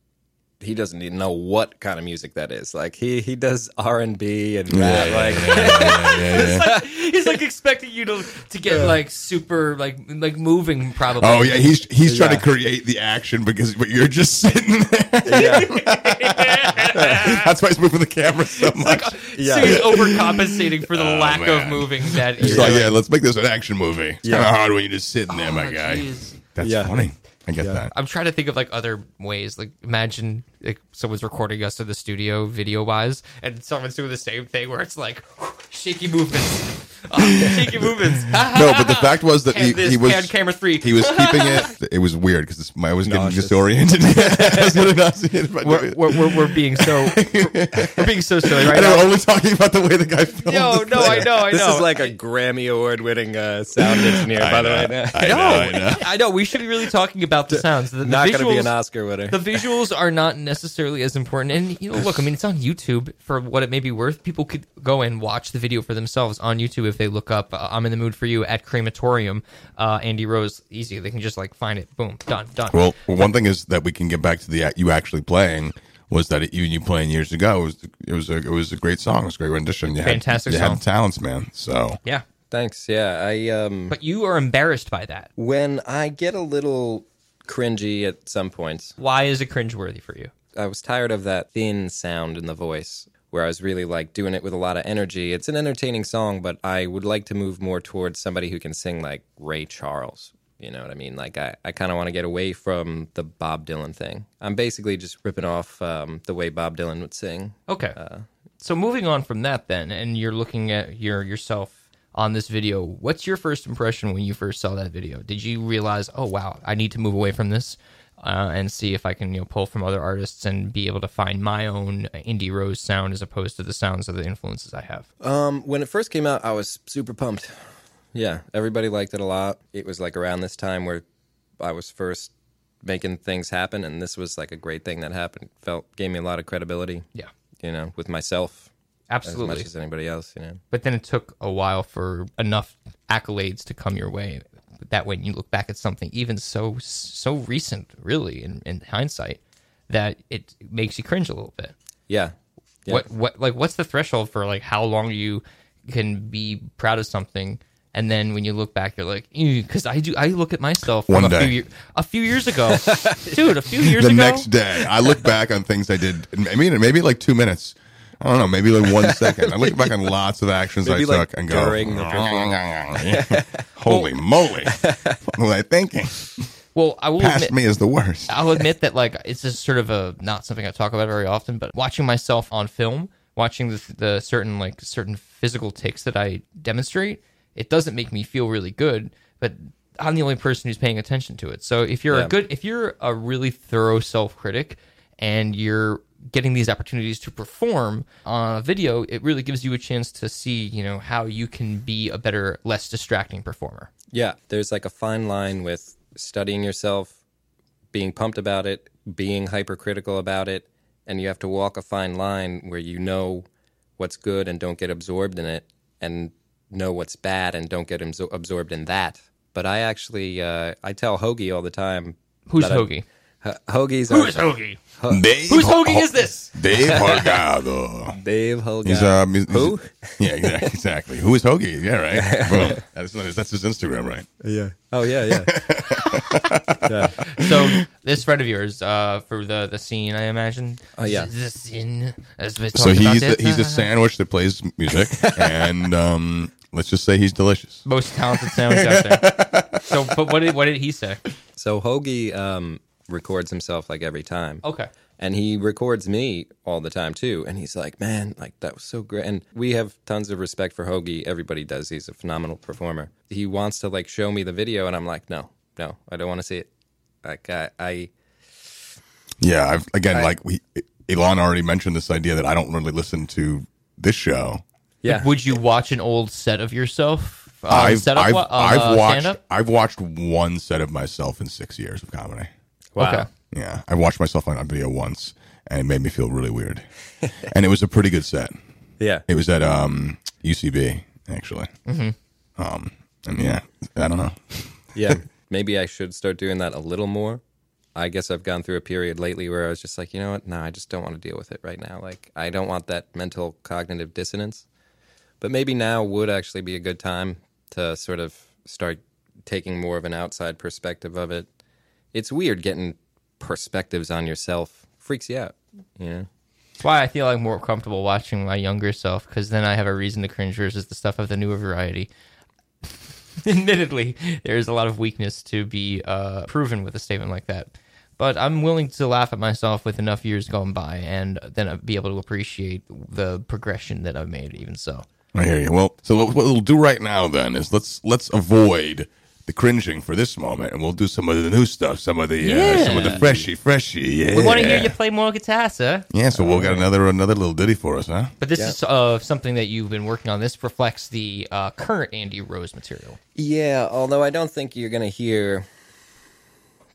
he doesn't even know what kind of music that is. Like he he does R and B and rap like It's like, he's like expecting you to to get like super like like moving probably. Oh yeah, he's he's trying Yeah. to create the action because but you're just sitting there. That's why he's moving the camera so much. Yeah. So he's overcompensating for the oh, lack of Oh, moving that He's you're like, yeah, let's make this an action movie. It's kind of hard when you're just sitting there, my Oh, guy. That's Yeah. funny. I get that. I'm trying to think of like other ways. Like imagine like someone's recording us in the studio video wise, and someone's doing the same thing where it's like shaky movements, Oh, shaky movements. No, but the fact was that he, this he was pan camera three. he was keeping it. It was weird because I was getting Nauseous. disoriented. I was getting nauseated by we're, doing it. we're, we're, we're being so we're, we're being so silly right And now. I'm only talking about the way the guy filmed. Yo, the no, I know, I know. this is like a Grammy award winning uh, sound engineer by the way. now. I know, I know. I know. We should be really talking about the sounds. The, the Not going to be visuals- an Oscar winner. the visuals are not necessarily as important. And you know, look, I mean, it's on YouTube for what it may be worth. People could go and watch the video for themselves on YouTube if they look up uh, "I'm in the mood for you" at Crematorium. Uh, Andy Rose, easy. They can just like find it. Boom, done, done. Well, well, one thing is that we can get back to the act you actually playing was that you and you playing years ago. It was it was a it was a great song. It was a great rendition. You Fantastic had, you song. had talents, man. So yeah, Thanks. Yeah, I um but you are embarrassed by that. when I get a little cringy at some points, Why is it cringeworthy for you? I was tired of that thin sound in the voice where I was really like doing it with a lot of energy. It's an entertaining song, but I would like to move more towards somebody who can sing like Ray Charles. You know what I mean? Like I, I kind of want to get away from the Bob Dylan thing. I'm basically just ripping off um, the way Bob Dylan would sing. Okay. so moving on from that, then, and you're looking at your yourself on this video. What's your first impression when you first saw that video? Did you realize, oh wow, I need to move away from this uh, and see if I can you know pull from other artists and be able to find my own Andy Rose sound as opposed to the sounds of the influences I have? Um, when it first came out, I was super pumped. Yeah, everybody liked it a lot. It was like around this time where I was first making things happen, and this was like a great thing that happened. Felt gave me a lot of credibility. Yeah, You know, with myself absolutely as much as anybody else. You know. but then it took a while for enough accolades to come your way that when you look back at something even so so recent really in, in hindsight that it makes you cringe a little bit. Yeah. Yeah. What what like what's the threshold for like how long you can be proud of something? And then when you look back, you're like, because I do. I look at myself from One a day. few year, a few years ago, dude. A few years the ago, next day, I look back on things I did. I mean, maybe like two minutes. I don't know. Maybe like one second. I look back on lots of actions Maybe, I like, took and go, the "Holy moly! what was I thinking? well, I will Past admit, me is the worst." I'll admit that like it's just sort of a not something I talk about very often, but watching myself on film, watching the, the certain like certain physical ticks that I demonstrate, it doesn't make me feel really good. But I'm the only person who's paying attention to it. So if you're Yeah. a good, if you're a really thorough self critic, and you're getting these opportunities to perform on a video, it really gives you a chance to see, you know, how you can be a better, less distracting performer. Yeah, there's like a fine line with studying yourself, being pumped about it, being hypercritical about it, and you have to walk a fine line where you know what's good and don't get absorbed in it, and know what's bad and don't get absor- absorbed in that. But I actually, uh, I tell Hoagie all the time. Who's that I- Hoagie? Ho- Hoagie's Who our- is Hoagie? Dave, Whose Hoagie is this? Dave Hargado. Dave Hoagie. He's um, he's, Who? he's- yeah, exactly, exactly. Who is Hoagie? Yeah, right. Boom. That's not his, that's his Instagram, right? Yeah. Oh yeah, yeah. So this friend of yours, uh, for the the scene, I imagine. Oh, yeah. the scene. As we So talked about he's the, it. he's a sandwich that plays music, and um, let's just say he's delicious. most talented sandwich out there. So, but what did what did he say? So Hoagie um, records himself like every time. Okay. and he records me all the time too and he's like man like that was so great and we have tons of respect for hoagie everybody does he's a phenomenal performer he wants to like show me the video and i'm like no no i don't want to see it like i, I Yeah, I've, again, I- like we, Elon already mentioned this idea that I don't really listen to this show. yeah Would you watch an old set of yourself? Uh, I've I've, what? I've uh, watched? I've watched one set of myself in six years of comedy. Wow Okay. Yeah, I watched myself on a video once, and it made me feel really weird. and it was a pretty good set. yeah It was at um, UCB actually. Mm-hmm. Um, and yeah, I don't know. yeah maybe i should start doing that a little more i guess i've gone through a period lately where i was just like you know what no i just don't want to deal with it right now like i don't want that mental cognitive dissonance but maybe now would actually be a good time to sort of start taking more of an outside perspective of it it's weird getting perspectives on yourself freaks you out you know That's why I feel like more comfortable watching my younger self because then I have a reason to cringe versus the stuff of the newer variety. Admittedly, there is a lot of weakness to be uh, proven with a statement like that. But I'm willing to laugh at myself with enough years going by and then be able to appreciate the progression that I've made, even so. I hear you. Well, so what we'll do right now then is let's let's avoid the cringing for this moment, and we'll do some of the new stuff, some of the uh, some of the freshy, freshy. Yeah, We want to hear you play more guitar, sir. Yeah, so we'll got another another little ditty for us, huh? But this is uh, something that you've been working on. This reflects the uh, current Andy Rose material. Yeah, although I don't think you're going to hear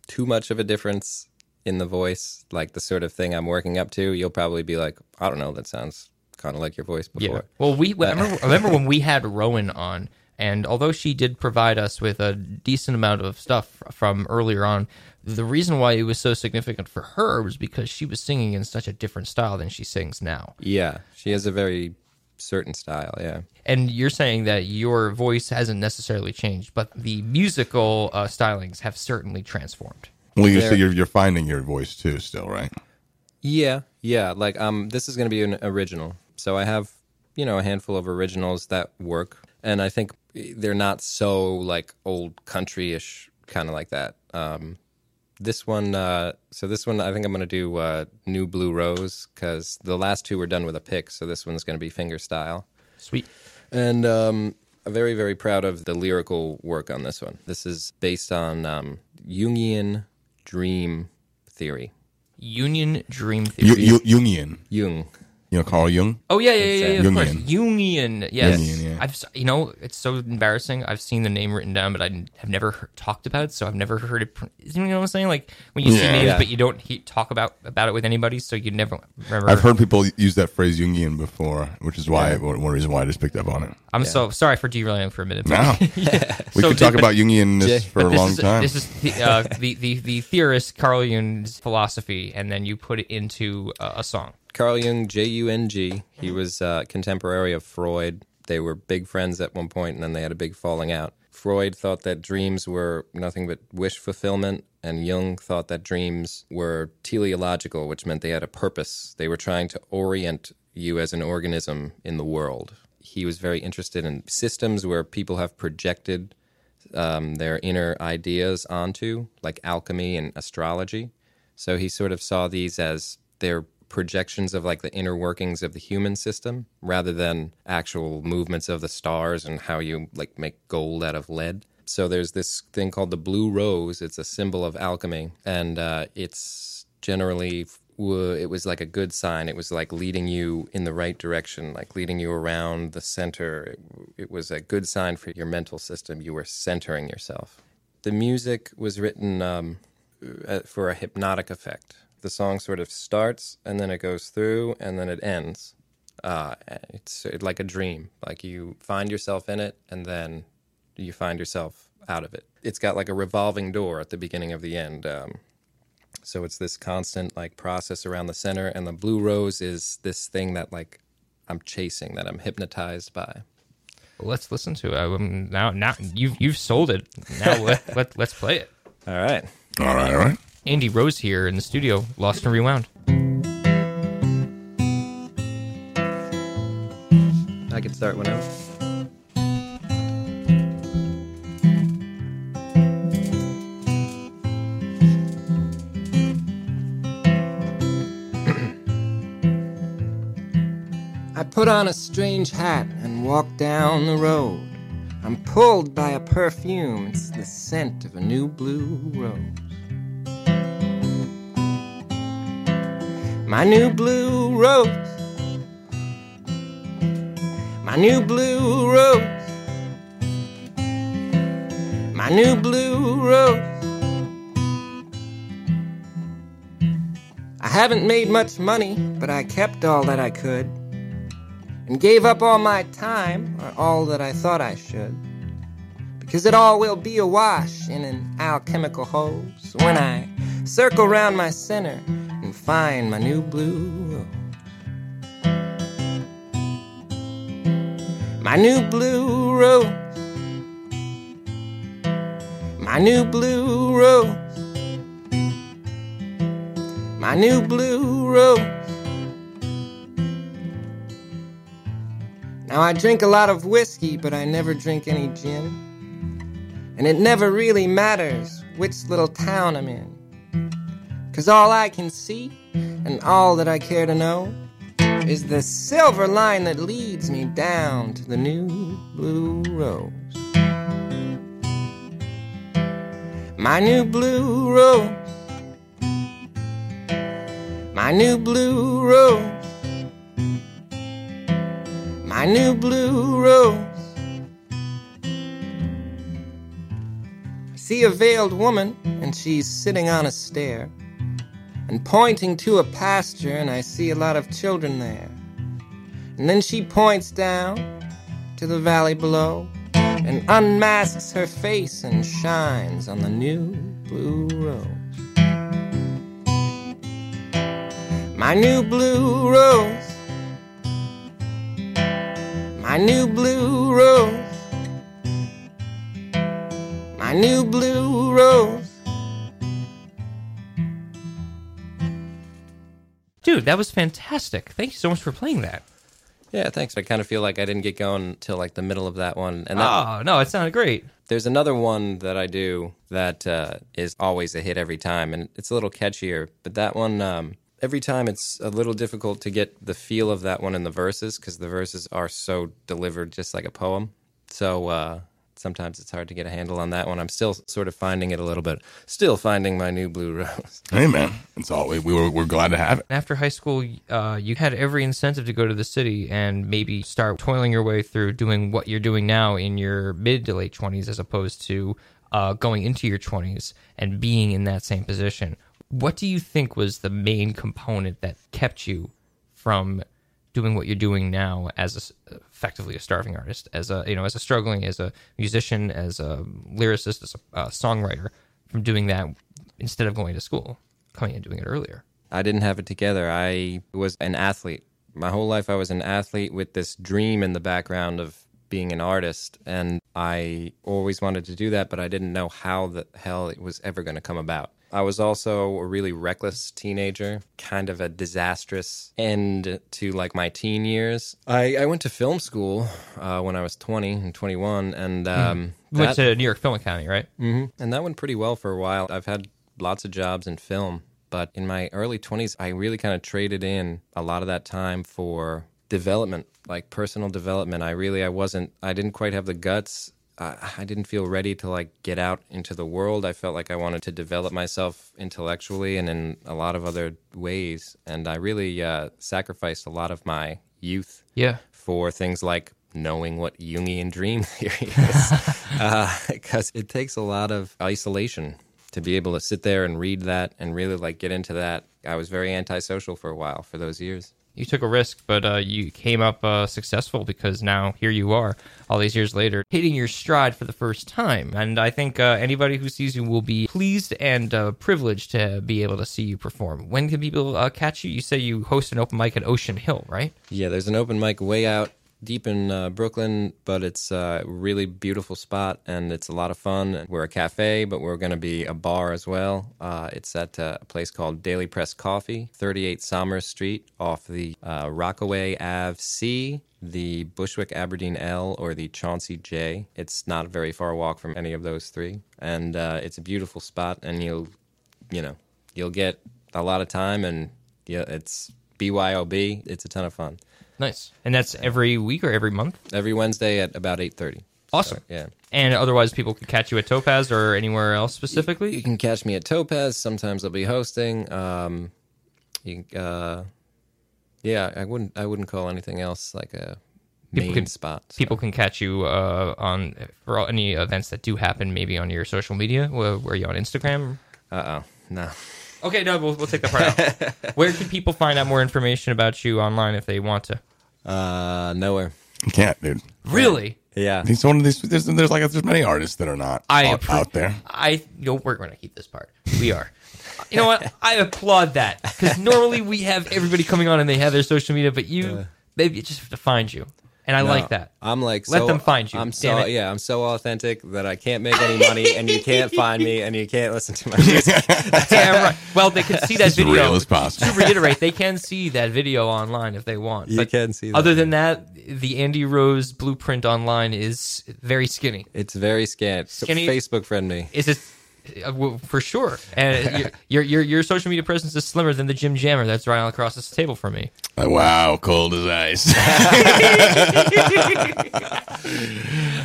too much of a difference in the voice, like the sort of thing I'm working up to. You'll probably be like, I don't know, that sounds kind of like your voice before. Yeah. Well, we I remember, I remember when we had Rowan on, and although she did provide us with a decent amount of stuff from earlier on, the reason why it was so significant for her was because she was singing in such a different style than she sings now. Yeah, she has a very certain style, yeah. And you're saying that your voice hasn't necessarily changed, but the musical uh, stylings have certainly transformed. Well, you There- so you're you're finding your voice too, still, right? Yeah, yeah. Like um, this is going to be an original, so I have you know a handful of originals that work, and I think they're not so like old country-ish kind of like that. Um, this one, uh, so this one, I think I'm going to do uh, New Blue Rose because the last two were done with a pick, so this one's going to be finger style, Sweet. and um, I'm very very proud of the lyrical work on this one. This is based on um, Jungian dream theory. Union Dream You, Theory. you, Jungian. Jung, You know Carl Jung? Oh yeah, yeah, yeah, yeah of course. Jungian. Jungian. Yes. Jungian, yeah. I've s- you know it's so embarrassing. I've seen the name written down, but I n- have never he- talked about it, so I've never heard it. pr- You know what I'm saying? Like when you see Yeah. names, Yeah. but you don't he- talk about about it with anybody, so you never remember. I've heard people use that phrase Jungian before, which is why one reason why I just picked up on it. I'm so sorry for derailing for a minute. No, we So could talk but- about Jungianness for a But this long is, time. This is the, uh, the, the the theorist Carl Jung's philosophy, and then you put it into uh, a song. Carl Jung, J U N G. He was uh, contemporary of Freud. They were big friends at one point, and then they had a big falling out. Freud thought that dreams were nothing but wish fulfillment, and Jung thought that dreams were teleological, which meant they had a purpose. They were trying to orient you as an organism in the world. He was very interested in systems where people have projected um, their inner ideas onto, like alchemy and astrology. So he sort of saw these as their projections of like the inner workings of the human system rather than actual movements of the stars and how you like make gold out of lead. So there's this thing called the blue rose. It's a symbol of alchemy, and uh, it's generally it was like a good sign. It was like leading you in the right direction, like leading you around the center. It, it was a good sign for your mental system. You were centering yourself. The music was written um, uh, for a hypnotic effect. The song sort of starts and then it goes through and then it ends. Uh, it's like a dream. Like you find yourself in it and then you find yourself out of it. It's got like a revolving door at the beginning of the end. Um, so it's this constant like process around the center, and the blue rose is this thing that like I'm chasing, that I'm hypnotized by. Well, let's listen to it. Um, now, now you've you've sold it. Now let, let let's play it. All right. all right, all right. Andy Rose here in the studio, lost and rewound. I can start whenever. I put on a strange hat and walk down the road. I'm pulled by a perfume, it's the scent of a new blue rose. My new blue rose. My new blue rose. My new blue rose. I haven't made much money, but I kept all that I could and gave up all my time, or all that I thought I should. Because it all will be awash in an alchemical hose when I circle round my center find my new blue rose. My new blue rose. My new blue rose. My new blue rose. Now, I drink a lot of whiskey, but I never drink any gin. And it never really matters which little town I'm in. Cause all I can see, and all that I care to know, is the silver line that leads me down to the new blue rose. My new blue rose. My new blue rose. My new blue rose. I see a veiled woman, and she's sitting on a stair and pointing to a pasture, and I see a lot of children there. And then she points down to the valley below and unmasks her face and shines on the new blue rose. My new blue rose. My new blue rose. My new blue rose. Dude, that was fantastic. Thank you so much for playing that. Yeah, thanks. I kind of feel like I didn't get going till like the middle of that one, and that, Oh no, it sounded great. There's another one that I do that uh, is always a hit every time, and it's a little catchier. But that one, um, every time, it's a little difficult to get the feel of that one in the verses because the verses are so delivered just like a poem. So uh, sometimes it's hard to get a handle on that one. I'm still sort of finding it a little bit. Still finding my new blue rose. Hey, man. It's all we, we were, we're glad to have it. After high school, uh, you had every incentive to go to the city and maybe start toiling your way through doing what you're doing now in your mid to late 20s as opposed to uh, going into your 20s and being in that same position. What do you think was the main component that kept you from doing what you're doing now as a effectively a starving artist, as a you know as a struggling as a musician, as a lyricist, as a songwriter, from doing that instead of going to school, coming and doing it earlier? I didn't have it together. I was an athlete. My whole life, I was an athlete with this dream in the background of being an artist. And I always wanted to do that, but I didn't know how the hell it was ever going to come about. I was also a really reckless teenager, kind of a disastrous end to like my teen years. I, I went to film school uh, when I was 20 and 21, and um, You went that- to New York Film Academy, right? hmm And that went pretty well for a while. I've had lots of jobs in film, but in my early 20s, I really kind of traded in a lot of that time for development, like personal development. I really, I wasn't, I didn't quite have the guts. Uh, I didn't feel ready to like get out into the world. I felt like I wanted to develop myself intellectually and in a lot of other ways. And I really uh, sacrificed a lot of my youth Yeah. for things like knowing what Jungian dream theory is, because it takes a lot of isolation to be able to sit there and read that and really like get into that. I was very antisocial for a while for those years. You took a risk, but uh, you came up uh, successful because now here you are, all these years later, hitting your stride for the first time. And I think uh, anybody who sees you will be pleased and uh, privileged to be able to see you perform. When can people uh, catch you? You say you host an open mic at Ocean Hill, right? Yeah, there's an open mic way out deep in uh, Brooklyn, but it's a really beautiful spot and it's a lot of fun. We're a cafe, but we're going to be a bar as well. Uh, it's at uh, a place called Daily Press Coffee, 38 Somers Street, off the uh, Rockaway Ave C, the Bushwick Aberdeen L, or the Chauncey J. It's not a very far walk from any of those three, and uh, it's a beautiful spot. And you'll, you know, you'll get a lot of time, and yeah, it's BYOB. It's a ton of fun Nice. And that's every week or every month? every Wednesday at about eight thirty. Awesome. yeah, And otherwise, people can catch you at Topaz or anywhere else specifically? you can catch me at Topaz. Sometimes I'll be hosting. Um, you, uh, yeah, I wouldn't. I wouldn't call anything else like a People main can- spot. so. People can catch you uh, on for all- any events that do happen, maybe on your social media. Where, where are you on Instagram? Uh oh, no. Okay, no, we'll, we'll take that part out. Where can people find out more information about you online if they want to? Uh, nowhere. You can't, dude. Really? Yeah. He's one of these. There's, there's like there's many artists that are not I out, appre- out there. I no, we're going to keep this part. We are. You know what? I applaud that because normally we have everybody coming on and they have their social media, but you maybe just have to find you, and I like that. I'm like, Let so- them find you. I'm Damn so it. yeah, I'm so authentic that I can't make any money, and you can't find me, and you can't listen to my music. Damn right. Well, they can see that As video. real as possible. To reiterate, they can see that video online if they want. You but can see that, Other than yeah. that, the Andy Rose blueprint online is very skinny. It's very scant. Skinny- Facebook friend me. Is it? Uh, for sure, and your, your your your social media presence is slimmer than the Jim Jammer that's right across this table from me. Uh, wow, cold as ice.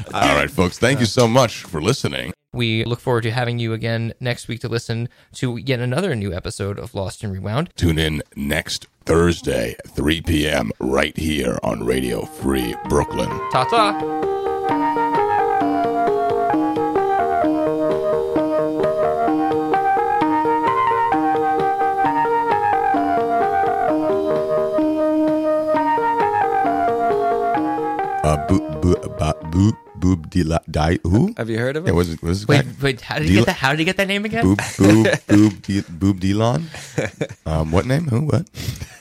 All right, folks. Thank you so much for listening. We look forward to having you again next week to listen to yet another new episode of Lost and Rewound. Tune in next Thursday, 3 p.m. right here on Radio Free Brooklyn. Ta ta. Uh, boo, boo, ba, boo, boob, de la, die, who? Have you heard of it? Yeah, was it, was it Wait, guy? wait. How did he Dila- get that? How did he get that name again? Boob, boob, boob, de, boob, Delon? Um, what name? Who? What?